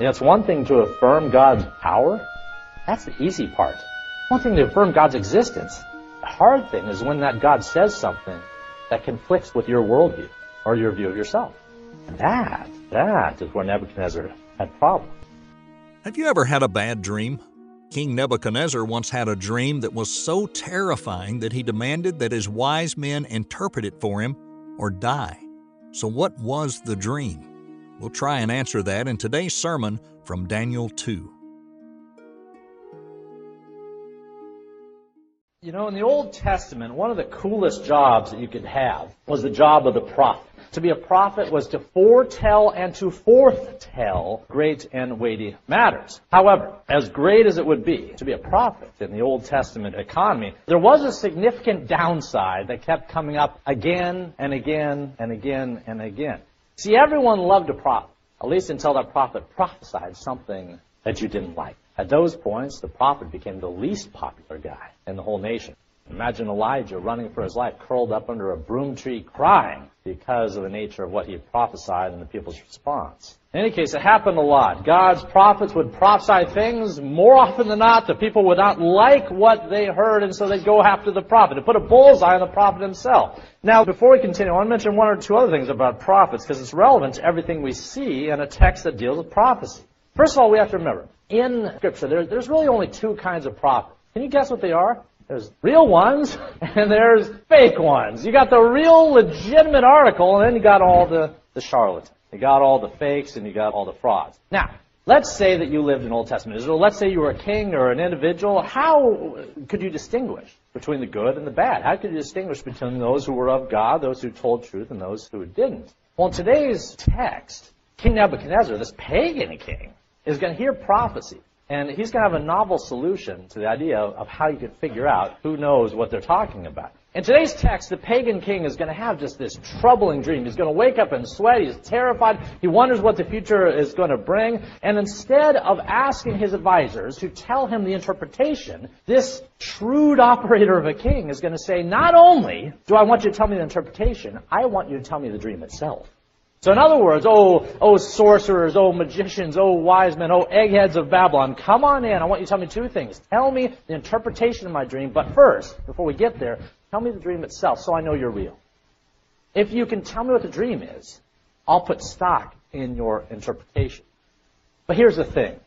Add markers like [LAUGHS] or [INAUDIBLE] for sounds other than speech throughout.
You know, it's one thing to affirm God's power. That's the easy part. One thing to affirm God's existence. The hard thing is when that God says something that conflicts with your worldview or your view of yourself. That, that is where Nebuchadnezzar had problems. Have you ever had a bad dream? King Nebuchadnezzar once had a dream that was so terrifying that he demanded that his wise men interpret it for him or die. So, what was the dream? We'll try and answer that in today's sermon from Daniel 2. You know, in the Old Testament, one of the coolest jobs that you could have was the job of the prophet. To be a prophet was to foretell and to foretell great and weighty matters. However, as great as it would be to be a prophet in the Old Testament economy, there was a significant downside that kept coming up again and again and again and again. See, everyone loved a prophet, at least until that prophet prophesied something that you didn't like. At those points, the prophet became the least popular guy in the whole nation. Imagine Elijah running for his life, curled up under a broom tree, crying because of the nature of what he prophesied and the people's response. In any case, it happened a lot. God's prophets would prophesy things more often than not. The people would not like what they heard, and so they'd go after the prophet to put a bullseye on the prophet himself. Now, before we continue, I want to mention one or two other things about prophets because it's relevant to everything we see in a text that deals with prophecy. First of all, we have to remember in Scripture, there, there's really only two kinds of prophets. Can you guess what they are? There's real ones [LAUGHS] and there's fake ones. You got the real legitimate article and then you got all the, the charlatans. You got all the fakes and you got all the frauds. Now, let's say that you lived in Old Testament Israel. Let's say you were a king or an individual. How could you distinguish between the good and the bad? How could you distinguish between those who were of God, those who told truth, and those who didn't? Well, in today's text, King Nebuchadnezzar, this pagan king, is going to hear prophecy and he's going to have a novel solution to the idea of how you can figure out who knows what they're talking about. In today's text, the pagan king is going to have just this troubling dream. He's going to wake up and sweat. He's terrified. He wonders what the future is going to bring. And instead of asking his advisors to tell him the interpretation, this shrewd operator of a king is going to say, not only do I want you to tell me the interpretation, I want you to tell me the dream itself. So in other words, oh, oh sorcerers, oh magicians, oh wise men, oh eggheads of Babylon, come on in. I want you to tell me two things. Tell me the interpretation of my dream, but first, before we get there, tell me the dream itself so I know you're real. If you can tell me what the dream is, I'll put stock in your interpretation. But here's the thing,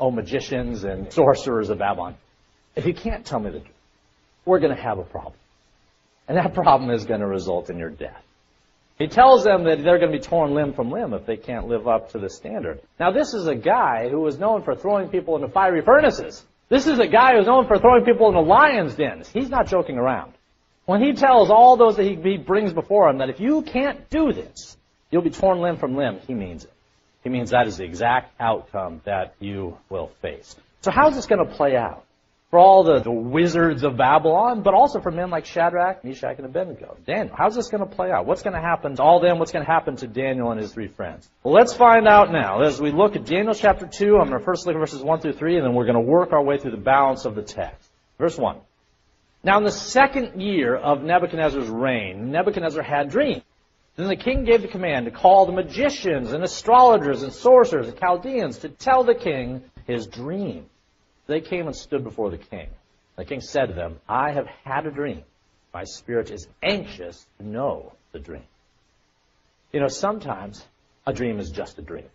oh magicians and sorcerers of Babylon. If you can't tell me the dream, we're going to have a problem. And that [LAUGHS] problem is going to result in your death. He tells them that they're going to be torn limb from limb if they can't live up to the standard. Now, this is a guy who was known for throwing people into fiery furnaces. This is a guy who's known for throwing people into lions' dens. He's not joking around. When he tells all those that he brings before him that if you can't do this, you'll be torn limb from limb, he means it. He means that is the exact outcome that you will face. So how's this going to play out? For all the, the wizards of Babylon, but also for men like Shadrach, Meshach, and Abednego. Daniel, how's this going to play out? What's going to happen to all them? What's going to happen to Daniel and his three friends? Well, let's find out now. As we look at Daniel chapter 2, I'm going to first look at verses 1 through 3, and then we're going to work our way through the balance of the text. Verse 1. Now in the second year of Nebuchadnezzar's reign, Nebuchadnezzar had dreams. Then the king gave the command to call the magicians and astrologers and sorcerers and Chaldeans to tell the king his dream. They came and stood before the king. The king said to them, I have had a dream. My spirit is anxious to know the dream. You know, sometimes a dream is just a dream.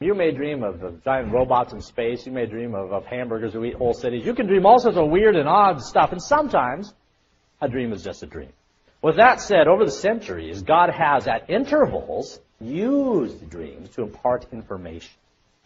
You may dream of, giant robots in space. You may dream of, of hamburgers who eat whole cities. You can dream all sorts of weird and odd stuff. And sometimes a dream is just a dream. With that said, over the centuries, God has at intervals used dreams to impart information.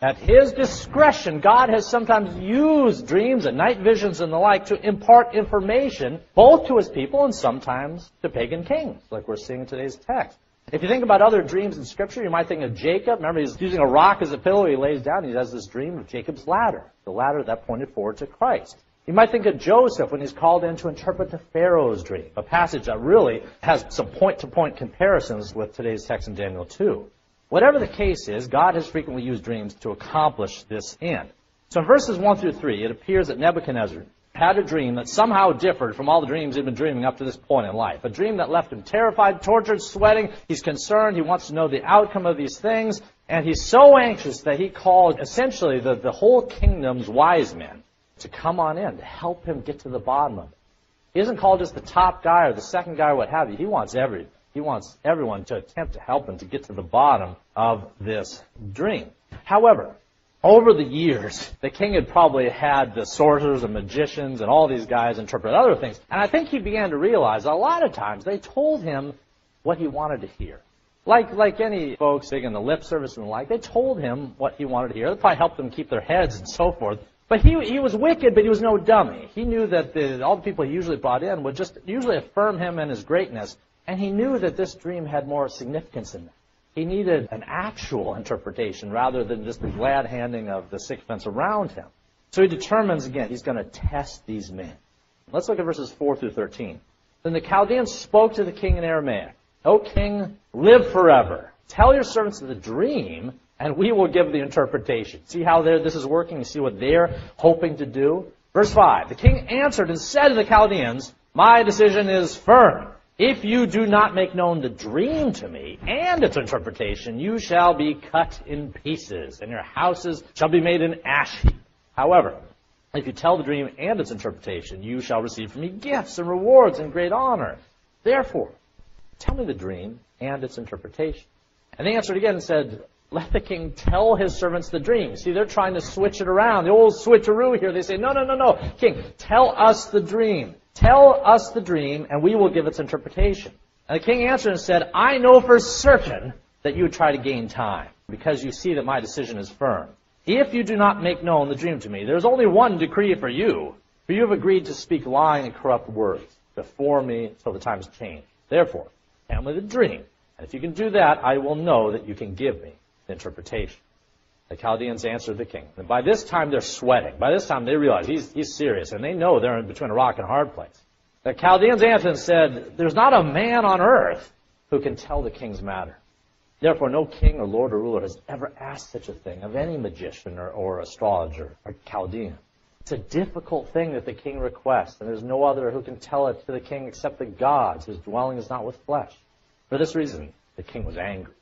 At His discretion, God has sometimes used dreams and night visions and the like to impart information both to His people and sometimes to pagan kings, like we're seeing in today's text. If you think about other dreams in Scripture, you might think of Jacob. Remember, he's using a rock as a pillow. He lays down. He has this dream of Jacob's ladder, the ladder that pointed forward to Christ. You might think of Joseph when he's called in to interpret the Pharaoh's dream, a passage that really has some point-to-point comparisons with today's text in Daniel 2. Whatever the case is, God has frequently used dreams to accomplish this end. So in verses 1 through 3, it appears that Nebuchadnezzar had a dream that somehow differed from all the dreams he'd been dreaming up to this point in life. A dream that left him terrified, tortured, sweating. He's concerned. He wants to know the outcome of these things. And he's so anxious that he called essentially the, the whole kingdom's wise men to come on in to help him get to the bottom of it. He isn't called just the top guy or the second guy or what have you. He wants every he wants everyone to attempt to help him to get to the bottom of this dream. However, over the years, the king had probably had the sorcerers and magicians and all these guys interpret other things. And I think he began to realize a lot of times they told him what he wanted to hear. Like, like any folks in the lip service and the like, they told him what he wanted to hear. They probably helped them keep their heads and so forth. But he, he was wicked, but he was no dummy. He knew that the, all the people he usually brought in would just usually affirm him in his greatness. And he knew that this dream had more significance in it. He needed an actual interpretation rather than just the glad handing of the sixpence around him. So he determines again, he's going to test these men. Let's look at verses 4 through 13. Then the Chaldeans spoke to the king in Aramaic. O king, live forever. Tell your servants the dream, and we will give the interpretation. See how this is working? See what they're hoping to do? Verse 5. The king answered and said to the Chaldeans, My decision is firm. If you do not make known the dream to me and its interpretation, you shall be cut in pieces, and your houses shall be made an ash heap. However, if you tell the dream and its interpretation, you shall receive from me gifts and rewards and great honor. Therefore, tell me the dream and its interpretation. And they answered again and said, let the king tell his servants the dream. See, they're trying to switch it around. The old switcheroo here. They say, no, no, no, no. King, tell us the dream. Tell us the dream, and we will give its interpretation. And the king answered and said, I know for certain that you would try to gain time, because you see that my decision is firm. If you do not make known the dream to me, there is only one decree for you, for you have agreed to speak lying and corrupt words before me till the time is changed. Therefore, tell me the dream, and if you can do that, I will know that you can give me the interpretation. The Chaldeans answered the king. And by this time, they're sweating. By this time, they realize he's, he's serious, and they know they're in between a rock and a hard place. The Chaldeans answered and said, There's not a man on earth who can tell the king's matter. Therefore, no king or lord or ruler has ever asked such a thing of any magician or, or astrologer or Chaldean. It's a difficult thing that the king requests, and there's no other who can tell it to the king except the gods, whose dwelling is not with flesh. For this reason, the king was angry.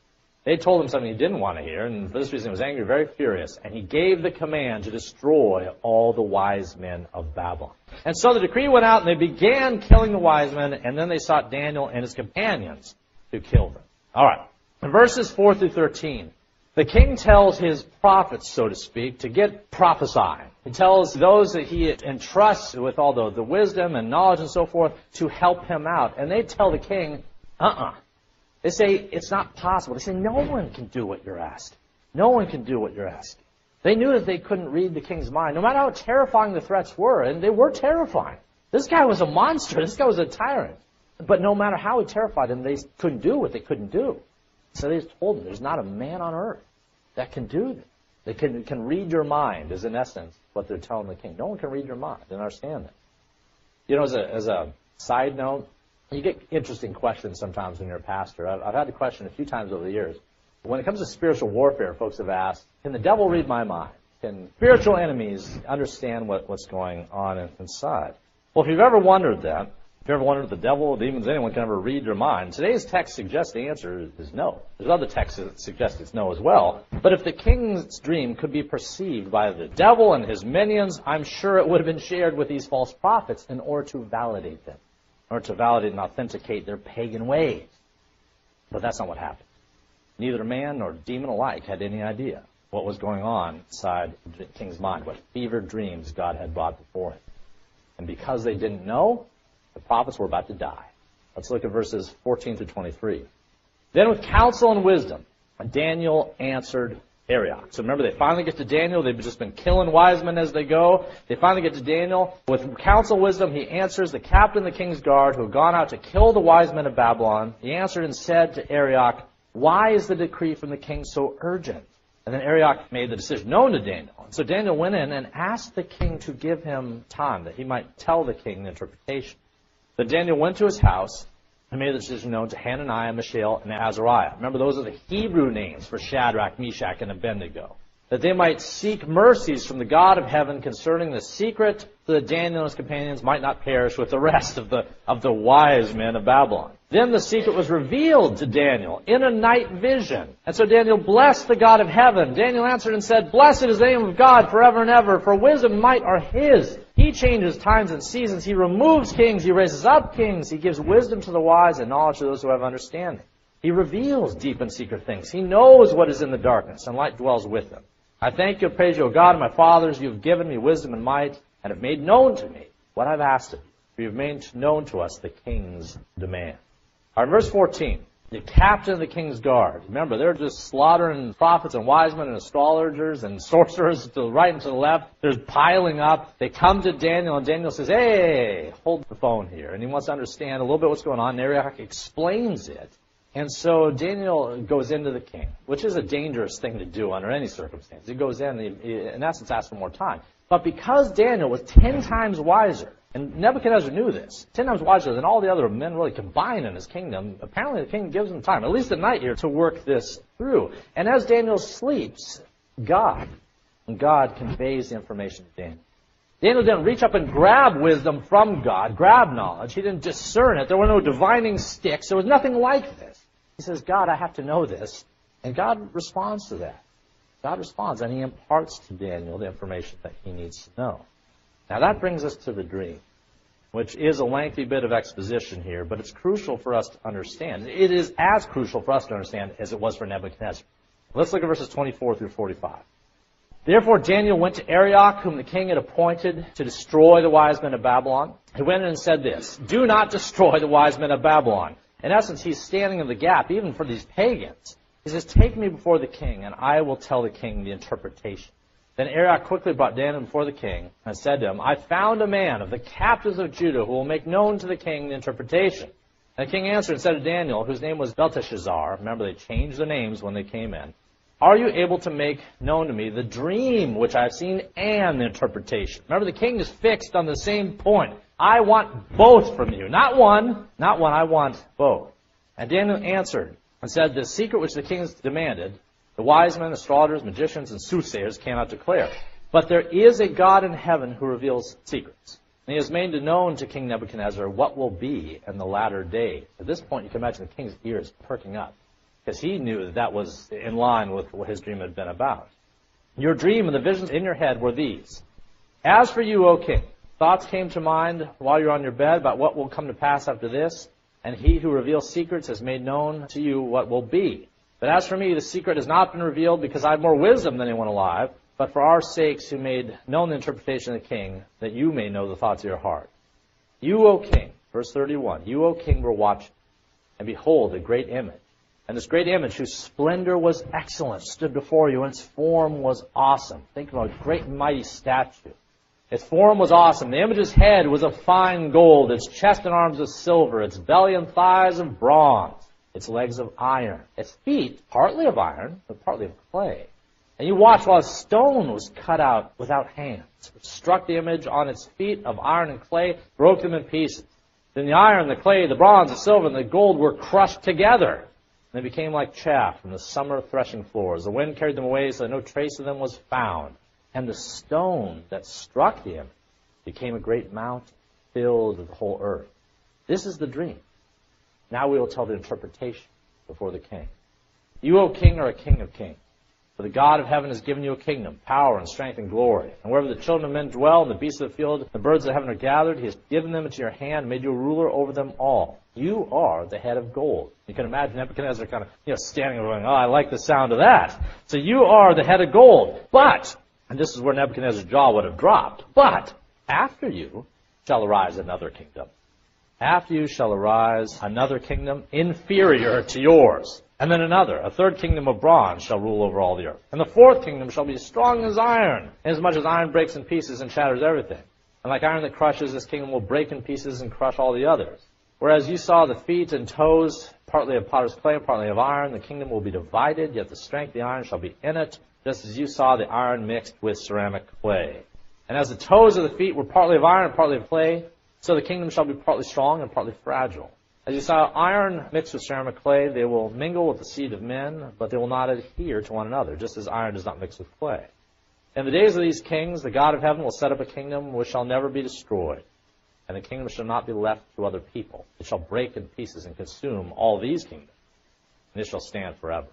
They told him something he didn't want to hear, and for this reason he was angry, very furious, and he gave the command to destroy all the wise men of Babylon. And so the decree went out, and they began killing the wise men, and then they sought Daniel and his companions to kill them. All right. In verses 4 through 13, the king tells his prophets, so to speak, to get prophesying. He tells those that he entrusts with all the, the wisdom and knowledge and so forth to help him out. And they tell the king, uh-uh, they say it's not possible. They say no one can do what you're asked. No one can do what you're asking. They knew that they couldn't read the king's mind, no matter how terrifying the threats were, and they were terrifying. This guy was a monster. This guy was a tyrant. But no matter how he terrified them, they couldn't do what they couldn't do. So they told him, there's not a man on earth that can do this. They can, can read your mind, is in essence what they're telling the king. No one can read your mind and understand that. You know, as a, as a side note, you get interesting questions sometimes when you're a pastor. I've, I've had the question a few times over the years. When it comes to spiritual warfare, folks have asked, can the devil read my mind? Can spiritual enemies understand what, what's going on inside? Well, if you've ever wondered that, if you ever wondered if the devil, demons, anyone can ever read your mind, today's text suggests the answer is no. There's other texts that suggest it's no as well. But if the king's dream could be perceived by the devil and his minions, I'm sure it would have been shared with these false prophets in order to validate them or to validate and authenticate their pagan ways. But that's not what happened. Neither man nor demon alike had any idea what was going on inside the king's mind, what fevered dreams God had brought before him. And because they didn't know, the prophets were about to die. Let's look at verses 14 to 23. Then with counsel and wisdom, Daniel answered Arioch. So remember, they finally get to Daniel. They've just been killing wise men as they go. They finally get to Daniel. With counsel wisdom, he answers the captain of the king's guard who had gone out to kill the wise men of Babylon. He answered and said to Arioch, Why is the decree from the king so urgent? And then Arioch made the decision known to Daniel. So Daniel went in and asked the king to give him time that he might tell the king the interpretation. Then Daniel went to his house and made the decision known to Hananiah, Mishael, and Azariah. Remember, those are the Hebrew names for Shadrach, Meshach, and Abednego. That they might seek mercies from the God of heaven concerning the secret, so that Daniel and his companions might not perish with the rest of the, of the wise men of Babylon. Then the secret was revealed to Daniel in a night vision. And so Daniel blessed the God of heaven. Daniel answered and said, Blessed is the name of God forever and ever, for wisdom and might are his. He changes times and seasons. He removes kings. He raises up kings. He gives wisdom to the wise and knowledge to those who have understanding. He reveals deep and secret things. He knows what is in the darkness, and light dwells with him. I thank you praise you, O God my fathers. You have given me wisdom and might, and have made known to me what I've asked of you. For you have made known to us the king's demand. All right, verse 14. The captain of the king's guard. Remember, they're just slaughtering prophets and wise men and astrologers and [LAUGHS] sorcerers to the right and to the left. They're piling up. They come to Daniel, and Daniel says, Hey, hold the phone here. And he wants to understand a little bit what's going on. Arioch explains it. And so Daniel goes into the king, which is a dangerous thing to do under any circumstance. He goes in, and he, in essence, asks for more time. But because Daniel was ten times wiser, and Nebuchadnezzar knew this. Ten times wiser than all the other men really combined in his kingdom. Apparently the king gives him time, at least a night here, to work this through. And as Daniel sleeps, God, God conveys the information to Daniel. Daniel didn't reach up and grab wisdom from God, grab knowledge. He didn't discern it. There were no divining sticks. There was nothing like this. He says, God, I have to know this. And God responds to that. God responds, and he imparts to Daniel the information that he needs to know. Now that brings us to the dream, which is a lengthy bit of exposition here, but it's crucial for us to understand. It is as crucial for us to understand as it was for Nebuchadnezzar. Let's look at verses 24 through 45. Therefore Daniel went to Arioch, whom the king had appointed to destroy the wise men of Babylon. He went in and said this, Do not destroy the wise men of Babylon. In essence, he's standing in the gap, even for these pagans. He says, Take me before the king, and I will tell the king the interpretation. Then Arioch quickly brought Daniel before the king and said to him, I found a man of the captives of Judah who will make known to the king the interpretation. And the king answered and said to Daniel, whose name was Belteshazzar, remember they changed the names when they came in, Are you able to make known to me the dream which I have seen and the interpretation? Remember the king is fixed on the same point. I want both from you. Not one, not one, I want both. And Daniel answered and said, The secret which the king has demanded, the wise men, astrologers, magicians, and soothsayers cannot declare. But there is a God in heaven who reveals secrets. And he has made known to King Nebuchadnezzar what will be in the latter day. At this point, you can imagine the king's ears perking up, because he knew that that was in line with what his dream had been about. Your dream and the visions in your head were these. As for you, O king, thoughts came to mind while you're on your bed about what will come to pass after this, and he who reveals secrets has made known to you what will be. But as for me, the secret has not been revealed because I have more wisdom than anyone alive, but for our sakes who made known the interpretation of the king, that you may know the thoughts of your heart. You, O king, verse 31, you, O king, were watching, and behold, a great image. And this great image, whose splendor was excellent, stood before you, and its form was awesome. Think about a great and mighty statue. Its form was awesome. The image's head was of fine gold, its chest and arms of silver, its belly and thighs of bronze its legs of iron, its feet partly of iron, but partly of clay. And you watched while a stone was cut out without hands, which struck the image on its feet of iron and clay, broke them in pieces. Then the iron, the clay, the bronze, the silver, and the gold were crushed together. And they became like chaff from the summer threshing floors. The wind carried them away so that no trace of them was found. And the stone that struck the image became a great mountain, filled with the whole earth. This is the dream. Now we will tell the interpretation before the king. You, O king, are a king of kings. For the God of heaven has given you a kingdom, power, and strength, and glory. And wherever the children of men dwell, and the beasts of the field, and the birds of heaven are gathered, he has given them into your hand, made you a ruler over them all. You are the head of gold. You can imagine Nebuchadnezzar kind of, you know, standing there going, oh, I like the sound of that. So you are the head of gold. But, and this is where Nebuchadnezzar's jaw would have dropped, but after you shall arise another kingdom after you shall arise another kingdom inferior to yours. And then another, a third kingdom of bronze shall rule over all the earth. And the fourth kingdom shall be strong as iron, inasmuch as iron breaks in pieces and shatters everything. And like iron that crushes, this kingdom will break in pieces and crush all the others. Whereas you saw the feet and toes, partly of potter's clay and partly of iron, the kingdom will be divided, yet the strength of the iron shall be in it, just as you saw the iron mixed with ceramic clay. And as the toes of the feet were partly of iron and partly of clay, so the kingdom shall be partly strong and partly fragile. As you saw iron mixed with ceramic clay, they will mingle with the seed of men, but they will not adhere to one another, just as iron does not mix with clay. In the days of these kings, the God of heaven will set up a kingdom which shall never be destroyed. and the kingdom shall not be left to other people. It shall break in pieces and consume all these kingdoms, and it shall stand forever.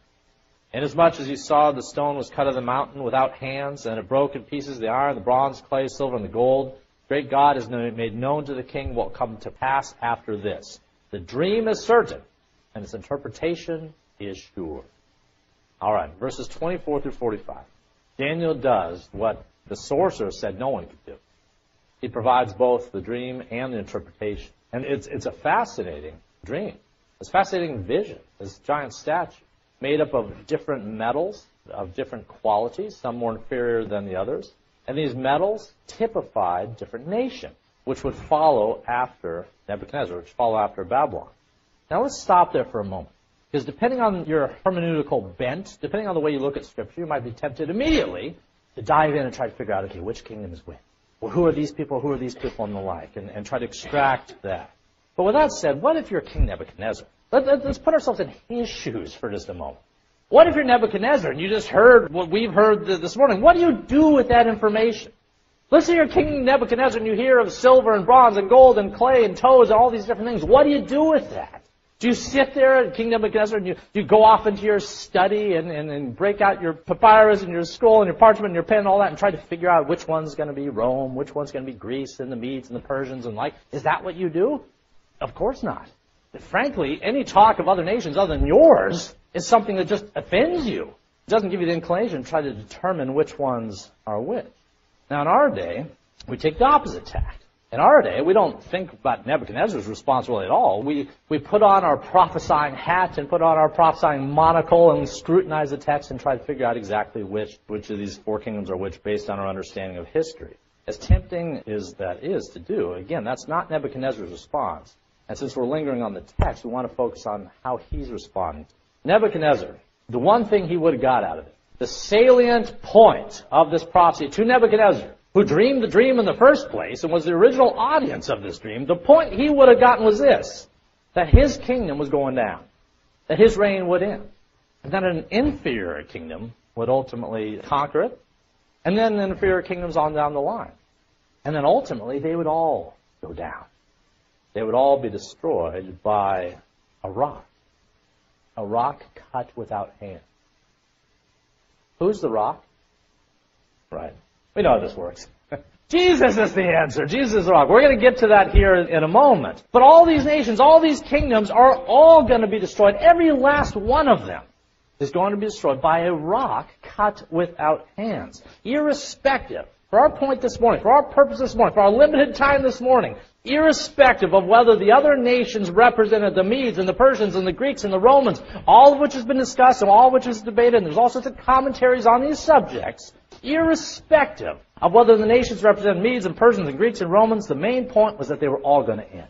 Inasmuch as you saw the stone was cut of the mountain without hands, and it broke in pieces the iron, the bronze, clay, silver, and the gold, great God has made known to the king what will come to pass after this. The dream is certain, and its interpretation is sure. All right, verses 24 through 45. Daniel does what the sorcerer said no one could do. He provides both the dream and the interpretation. And it's, it's a fascinating dream. It's a fascinating vision. This giant statue made up of different metals of different qualities, some more inferior than the others. And these metals typified different nations, which would follow after Nebuchadnezzar, which follow after Babylon. Now let's stop there for a moment. Because depending on your hermeneutical bent, depending on the way you look at Scripture, you might be tempted immediately to dive in and try to figure out, okay, which kingdom is which? Well, who are these people? Who are these people and the like? And, and try to extract that. But with that said, what if you're King Nebuchadnezzar? Let, let, let's put ourselves in his shoes for just a moment. What if you're Nebuchadnezzar and you just heard what we've heard this morning? What do you do with that information? Let's say you're King Nebuchadnezzar and you hear of silver and bronze and gold and clay and toes and all these different things. What do you do with that? Do you sit there at King Nebuchadnezzar and you, you go off into your study and, and, and break out your papyrus and your scroll and your parchment and your pen and all that and try to figure out which one's going to be Rome, which one's going to be Greece and the Medes and the Persians and like? Is that what you do? Of course not. Frankly, any talk of other nations other than yours is something that just offends you. It doesn't give you the inclination to try to determine which ones are which. Now, in our day, we take the opposite tack. In our day, we don't think about Nebuchadnezzar's responsibility at all. We, we put on our prophesying hat and put on our prophesying monocle and scrutinize the text and try to figure out exactly which, which of these four kingdoms are which based on our understanding of history. As tempting as that is to do, again, that's not Nebuchadnezzar's response. And since we're lingering on the text, we want to focus on how he's responding. Nebuchadnezzar, the one thing he would have got out of it, the salient point of this prophecy to Nebuchadnezzar, who dreamed the dream in the first place and was the original audience of this dream, the point he would have gotten was this, that his kingdom was going down, that his reign would end, and that an inferior kingdom would ultimately conquer it, and then the inferior kingdoms on down the line. And then ultimately they would all go down. They would all be destroyed by a rock. A rock cut without hands. Who's the rock? Right. We know how this works. [LAUGHS] Jesus is the answer. Jesus is the rock. We're going to get to that here in a moment. But all these nations, all these kingdoms are all going to be destroyed. Every last one of them is going to be destroyed by a rock cut without hands. Irrespective for our point this morning, for our purpose this morning, for our limited time this morning, irrespective of whether the other nations represented the Medes and the Persians and the Greeks and the Romans, all of which has been discussed and all of which is debated, and there's all sorts of commentaries on these subjects, irrespective of whether the nations represented Medes and Persians and Greeks and Romans, the main point was that they were all going to end.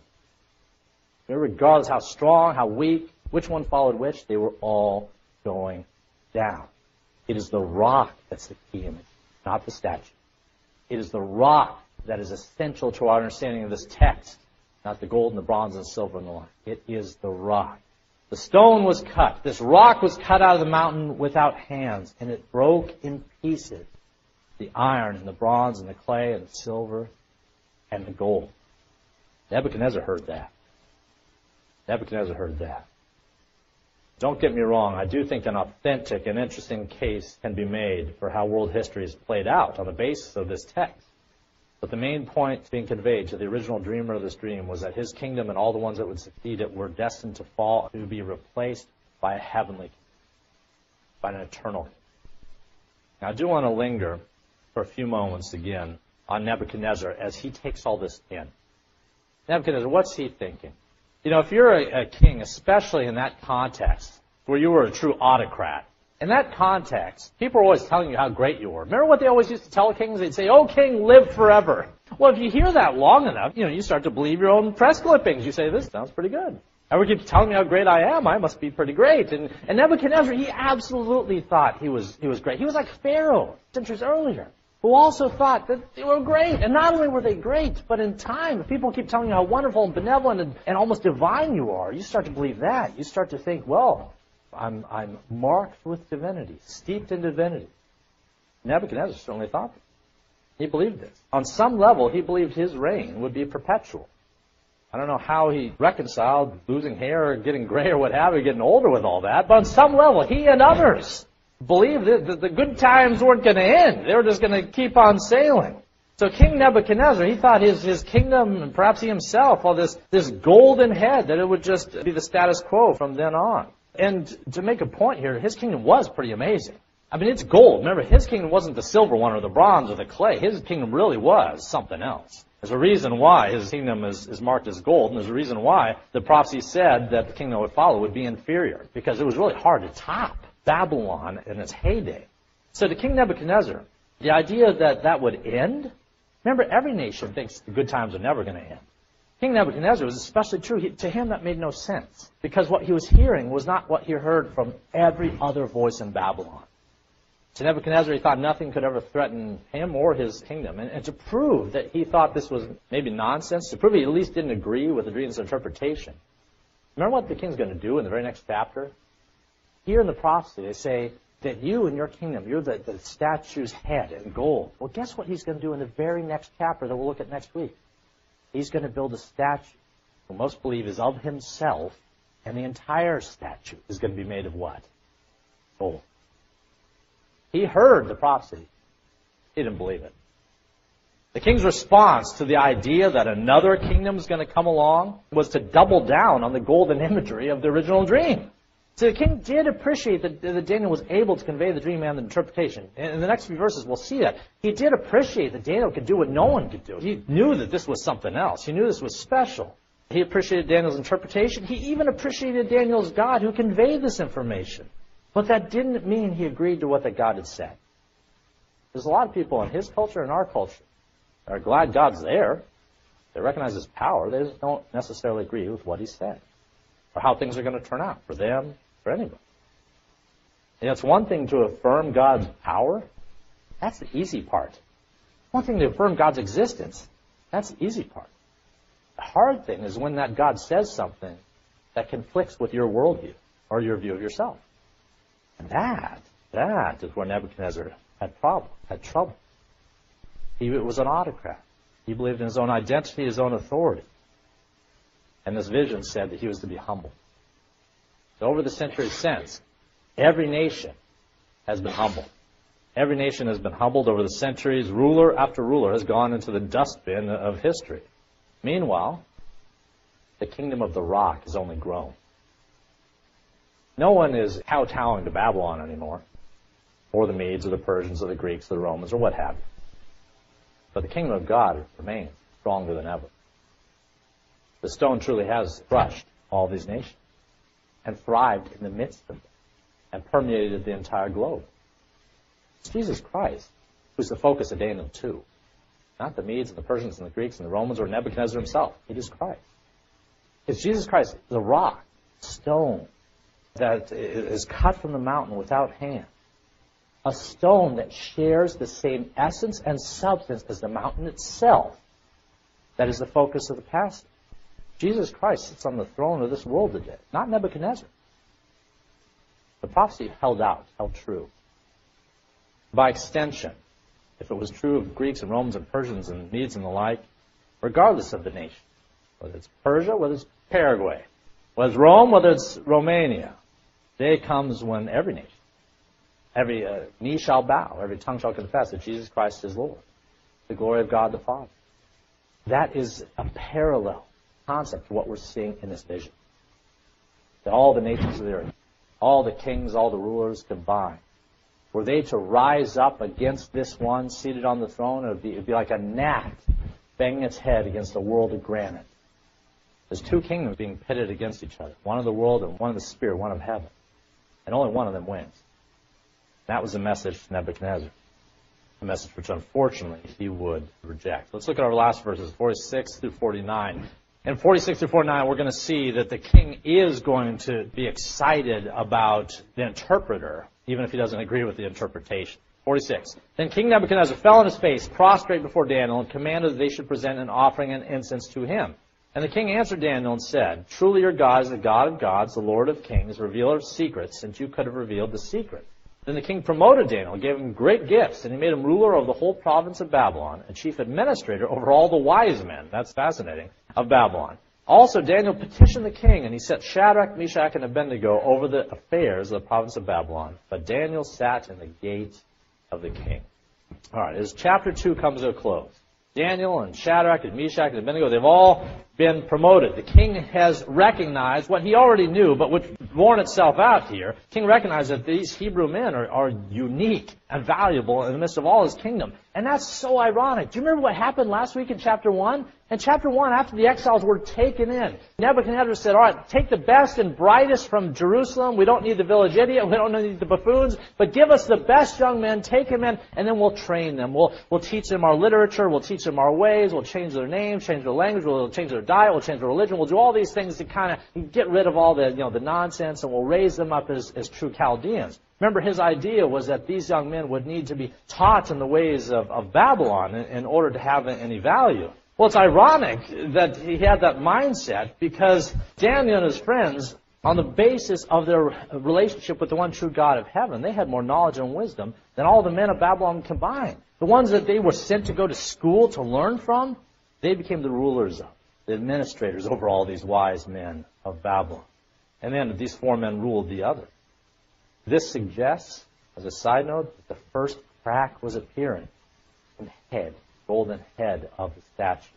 Regardless how strong, how weak, which one followed which, they were all going down. It is the rock that's the key image, not the statue. It is the rock that is essential to our understanding of this text, not the gold and the bronze and the silver and the like. It is the rock. The stone was cut. This rock was cut out of the mountain without hands, and it broke in pieces the iron and the bronze and the clay and the silver and the gold. Nebuchadnezzar heard that. Nebuchadnezzar heard that. Don't get me wrong, I do think an authentic and interesting case can be made for how world history is played out on the basis of this text. But the main point being conveyed to the original dreamer of this dream was that his kingdom and all the ones that would succeed it were destined to fall, to be replaced by a heavenly kingdom, by an eternal kingdom. Now, I do want to linger for a few moments again on Nebuchadnezzar as he takes all this in. Nebuchadnezzar, what's he thinking? You know, if you're a, a king, especially in that context, where you were a true autocrat, in that context, people are always telling you how great you were. Remember what they always used to tell kings? They'd say, "Oh, king, live forever." Well, if you hear that long enough, you know, you start to believe your own press clippings. You say, "This sounds pretty good." Everyone keeps telling me how great I am. I must be pretty great. And, and Nebuchadnezzar, he absolutely thought he was he was great. He was like Pharaoh centuries earlier who also thought that they were great. And not only were they great, but in time, if people keep telling you how wonderful and benevolent and, and almost divine you are, you start to believe that. You start to think, well, I'm, I'm marked with divinity, steeped in divinity. Nebuchadnezzar certainly thought that. He believed this. On some level, he believed his reign would be perpetual. I don't know how he reconciled losing hair or getting gray or what have you, getting older with all that, but on some level, he and others believed that the good times weren't going to end. They were just going to keep on sailing. So King Nebuchadnezzar, he thought his, his kingdom, and perhaps he himself, all this, this golden head, that it would just be the status quo from then on. And to make a point here, his kingdom was pretty amazing. I mean, it's gold. Remember, his kingdom wasn't the silver one or the bronze or the clay. His kingdom really was something else. There's a reason why his kingdom is, is marked as gold, and there's a reason why the prophecy said that the kingdom that would follow would be inferior, because it was really hard to top Babylon in its heyday. So to King Nebuchadnezzar, the idea that that would end, remember, every nation thinks the good times are never going to end. King Nebuchadnezzar was especially true. He, to him, that made no sense, because what he was hearing was not what he heard from every other voice in Babylon. To Nebuchadnezzar, he thought nothing could ever threaten him or his kingdom. And, and, to prove that he thought this was maybe nonsense, to prove he at least didn't agree with the dream's interpretation, remember what the king's going to do in the very next chapter? Here in the prophecy, they say that you and your kingdom, you're the, the statue's head in gold. Well, guess what he's going to do in the very next chapter that we'll look at next week? He's going to build a statue who most believe is of himself, and the entire statue is going to be made of what? Gold. He heard the prophecy. He didn't believe it. The king's response to the idea that another kingdom is going to come along was to double down on the golden imagery of the original dream. So the king did appreciate that, that Daniel was able to convey the dream and the interpretation. And in the next few verses, we'll see that. He did appreciate that Daniel could do what no one could do. He knew that this was something else. He knew this was special. He appreciated Daniel's interpretation. He even appreciated Daniel's God who conveyed this information. But that didn't mean he agreed to what that God had said. There's a lot of people in his culture and our culture that are glad God's there. They recognize his power. They just don't necessarily agree with what he said or how things are going to turn out for them, for anybody. And it's one thing to affirm God's power. That's the easy part. One thing to affirm God's existence. That's the easy part. The hard thing is when that God says something that conflicts with your worldview or your view of yourself. And that, that is where Nebuchadnezzar had problem, had trouble. He was an autocrat. He believed in his own identity, his own authority. And this vision said that he was to be humble. So over the centuries since, every nation has been humbled. Every nation has been humbled over the centuries. Ruler after ruler has gone into the dustbin of history. Meanwhile, the kingdom of the rock has only grown. No one is kowtowing to Babylon anymore, or the Medes, or the Persians, or the Greeks, or the Romans, or what have you. But the kingdom of God remains stronger than ever. The stone truly has crushed all these nations and thrived in the midst of them and permeated the entire globe. It's Jesus Christ who's the focus of Daniel 2. Not the Medes and the Persians and the Greeks and the Romans or Nebuchadnezzar himself. It is Christ. It's Jesus Christ, the rock, stone, that is cut from the mountain without hand. A stone that shares the same essence and substance as the mountain itself. That is the focus of the passage. Jesus Christ sits on the throne of this world today, not Nebuchadnezzar. The prophecy held out, held true. By extension, if it was true of Greeks and Romans and Persians and Medes and the like, regardless of the nation, whether it's Persia, whether it's Paraguay, whether it's Rome, whether it's Romania, day comes when every nation, every uh, knee shall bow, every tongue shall confess that Jesus Christ is Lord, the glory of God the Father. That is a parallel concept to what we're seeing in this vision. That all the nations of the earth, all the kings, all the rulers combined, were they to rise up against this one seated on the throne, it would be, be like a gnat banging its head against a world of granite. There's two kingdoms being pitted against each other, one of the world and one of the spirit, one of heaven. And only one of them wins. That was the message to Nebuchadnezzar. A message which unfortunately he would reject. Let's look at our last verses, 46 through 49. In 46 through 49, we're going to see that the king is going to be excited about the interpreter, even if he doesn't agree with the interpretation. 46. Then King Nebuchadnezzar fell on his face, prostrate before Daniel, and commanded that they should present an offering and incense to him. And the king answered Daniel and said, Truly your God is the God of gods, the Lord of kings, revealer of secrets, since you could have revealed the secret. Then the king promoted Daniel, gave him great gifts, and he made him ruler of the whole province of Babylon, and chief administrator over all the wise men. That's fascinating of Babylon. Also, Daniel petitioned the king, and he set Shadrach, Meshach, and Abednego over the affairs of the province of Babylon. But Daniel sat in the gate of the king. All right, as chapter 2 comes to a close, Daniel and Shadrach and Meshach and Abednego, they've all been promoted. The king has recognized what he already knew, but which borne itself out here. The king recognized that these Hebrew men are, are unique and valuable in the midst of all his kingdom. And that's so ironic. Do you remember what happened last week in chapter 1? In chapter 1, after the exiles were taken in, Nebuchadnezzar said, all right, take the best and brightest from Jerusalem. We don't need the village idiot. We don't need the buffoons. But give us the best young men, take them in, and then we'll train them. We'll, we'll teach them our literature. We'll teach them our ways. We'll change their names, change their language. We'll change their diet. We'll change their religion. We'll do all these things to kind of get rid of all the, you know, the nonsense, and we'll raise them up as, as true Chaldeans. Remember, his idea was that these young men would need to be taught in the ways of, of Babylon in, in order to have any value. Well, it's ironic that he had that mindset because Daniel and his friends, on the basis of their relationship with the one true God of heaven, they had more knowledge and wisdom than all the men of Babylon combined. The ones that they were sent to go to school to learn from, they became the rulers the administrators over all these wise men of Babylon. And then these four men ruled the other. This suggests, as a side note, that the first crack was appearing in the head golden head of the statue.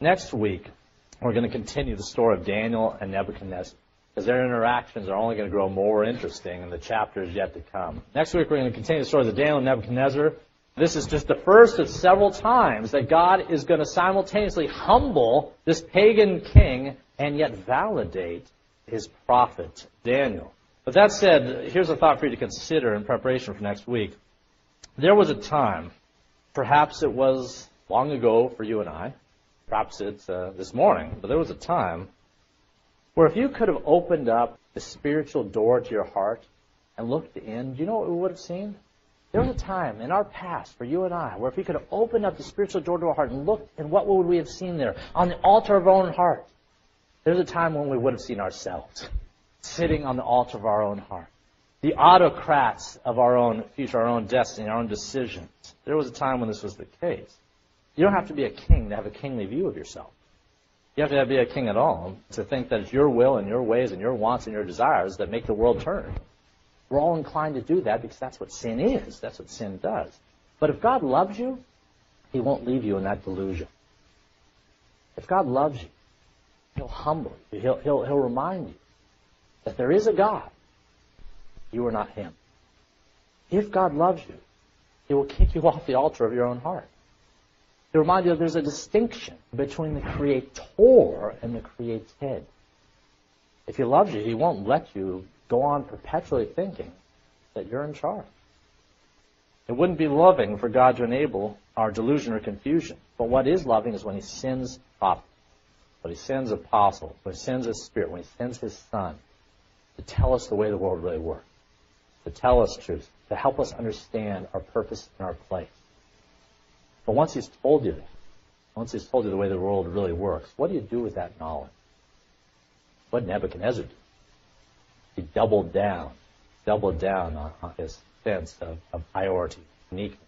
Next week, we're going to continue the story of Daniel and Nebuchadnezzar because their interactions are only going to grow more interesting in the chapters yet to come. Next week, we're going to continue the story of Daniel and Nebuchadnezzar. This is just the first of several times that God is going to simultaneously humble this pagan king and yet validate his prophet, Daniel. But that said, here's a thought for you to consider in preparation for next week. There was a time Perhaps it was long ago for you and I. Perhaps it's uh, this morning. But there was a time where if you could have opened up the spiritual door to your heart and looked in, do you know what we would have seen? There was a time in our past for you and I where if we could have opened up the spiritual door to our heart and looked, and what would we have seen there? On the altar of our own heart. There's a time when we would have seen ourselves sitting on the altar of our own heart the autocrats of our own future, our own destiny, our own decisions. There was a time when this was the case. You don't have to be a king to have a kingly view of yourself. You have to be a king at all to think that it's your will and your ways and your wants and your desires that make the world turn. We're all inclined to do that because that's what sin is. That's what sin does. But if God loves you, He won't leave you in that delusion. If God loves you, He'll humble you. He'll, he'll, he'll remind you that there is a God you are not Him. If God loves you, He will kick you [LAUGHS] off the altar of your own heart. To remind you that there's a distinction between the Creator and the created. If He loves you, He won't let you go on perpetually thinking that you're in charge. It wouldn't be loving for God to enable our delusion or confusion. But what is loving is when He sends prophets, when He sends apostles, when He sends His Spirit, when He sends His Son to tell us the way the world really works to tell us truth, to help us understand our purpose and our place. But once he's told you that, once he's told you the way the world really works, what do you do with that knowledge? What did Nebuchadnezzar do? He doubled down, doubled down on, on his sense of, of priority, uniqueness.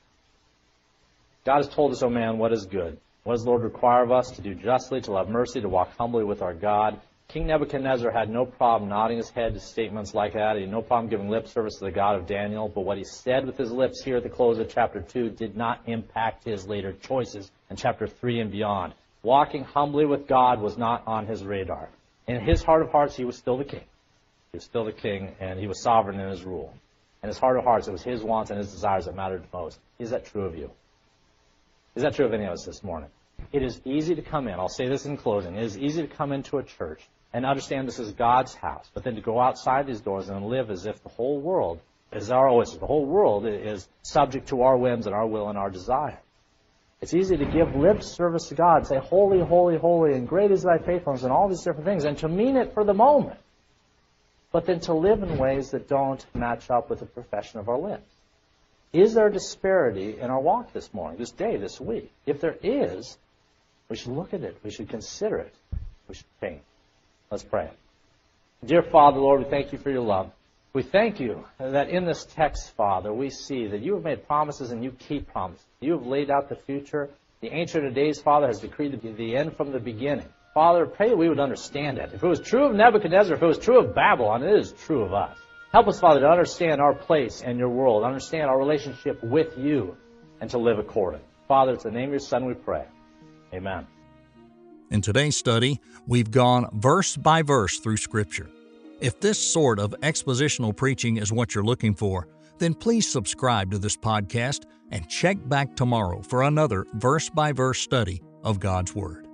God has told us, O oh man, what is good. What does the Lord require of us? To do justly, to love mercy, to walk humbly with our God, King Nebuchadnezzar had no problem nodding his head to statements like that. He had no problem giving lip service to the God of Daniel. But what he said with his lips here at the close of chapter 2 did not impact his later choices in chapter 3 and beyond. Walking humbly with God was not on his radar. In his heart of hearts, he was still the king. He was still the king, and he was sovereign in his rule. In his heart of hearts, it was his wants and his desires that mattered most. Is that true of you? Is that true of any of us this morning? It is easy to come in. I'll say this in closing. It is easy to come into a church and understand this is God's house. But then to go outside these doors and live as if the whole world is our oasis, the whole world is subject to our whims and our will and our desire. It's easy to give lip service to God, say, Holy, holy, holy, and great is thy faithfulness, and all these different things, and to mean it for the moment. But then to live in ways that don't match up with the profession of our lips. Is there a disparity in our walk this morning, this day, this week? If there is, we should look at it. We should consider it. We should change. Let's pray. Dear Father, Lord, we thank you for your love. We thank you that in this text, Father, we see that you have made promises and you keep promises. You have laid out the future. The Ancient of Days, Father, has decreed the end from the beginning. Father, pray that we would understand it. If it was true of Nebuchadnezzar, if it was true of Babylon, it is true of us. Help us, Father, to understand our place in your world, understand our relationship with you, and to live according. Father, it's the name of your Son we pray. Amen. In today's study, we've gone verse by verse through Scripture. If this sort of expositional preaching is what you're looking for, then please subscribe to this podcast and check back tomorrow for another verse by verse study of God's Word.